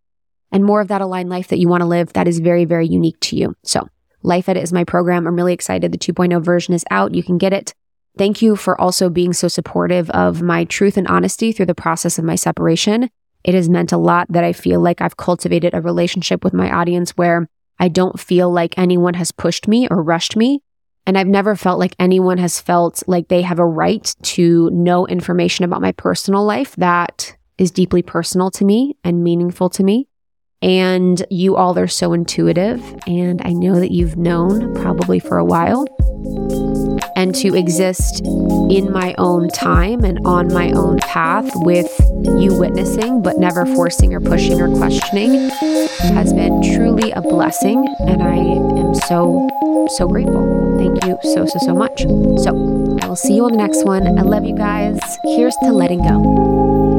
and more of that aligned life that you want to live that is very, very unique to you. So, Life Edit is my program. I'm really excited. The 2.0 version is out. You can get it. Thank you for also being so supportive of my truth and honesty through the process of my separation. It has meant a lot that I feel like I've cultivated a relationship with my audience where I don't feel like anyone has pushed me or rushed me. And I've never felt like anyone has felt like they have a right to know information about my personal life that is deeply personal to me and meaningful to me. And you all are so intuitive. And I know that you've known probably for a while. And to exist in my own time and on my own path with you witnessing, but never forcing or pushing or questioning has been truly a blessing. And I am so, so grateful. Thank you so, so, so much. So I will see you on the next one. I love you guys. Here's to letting go.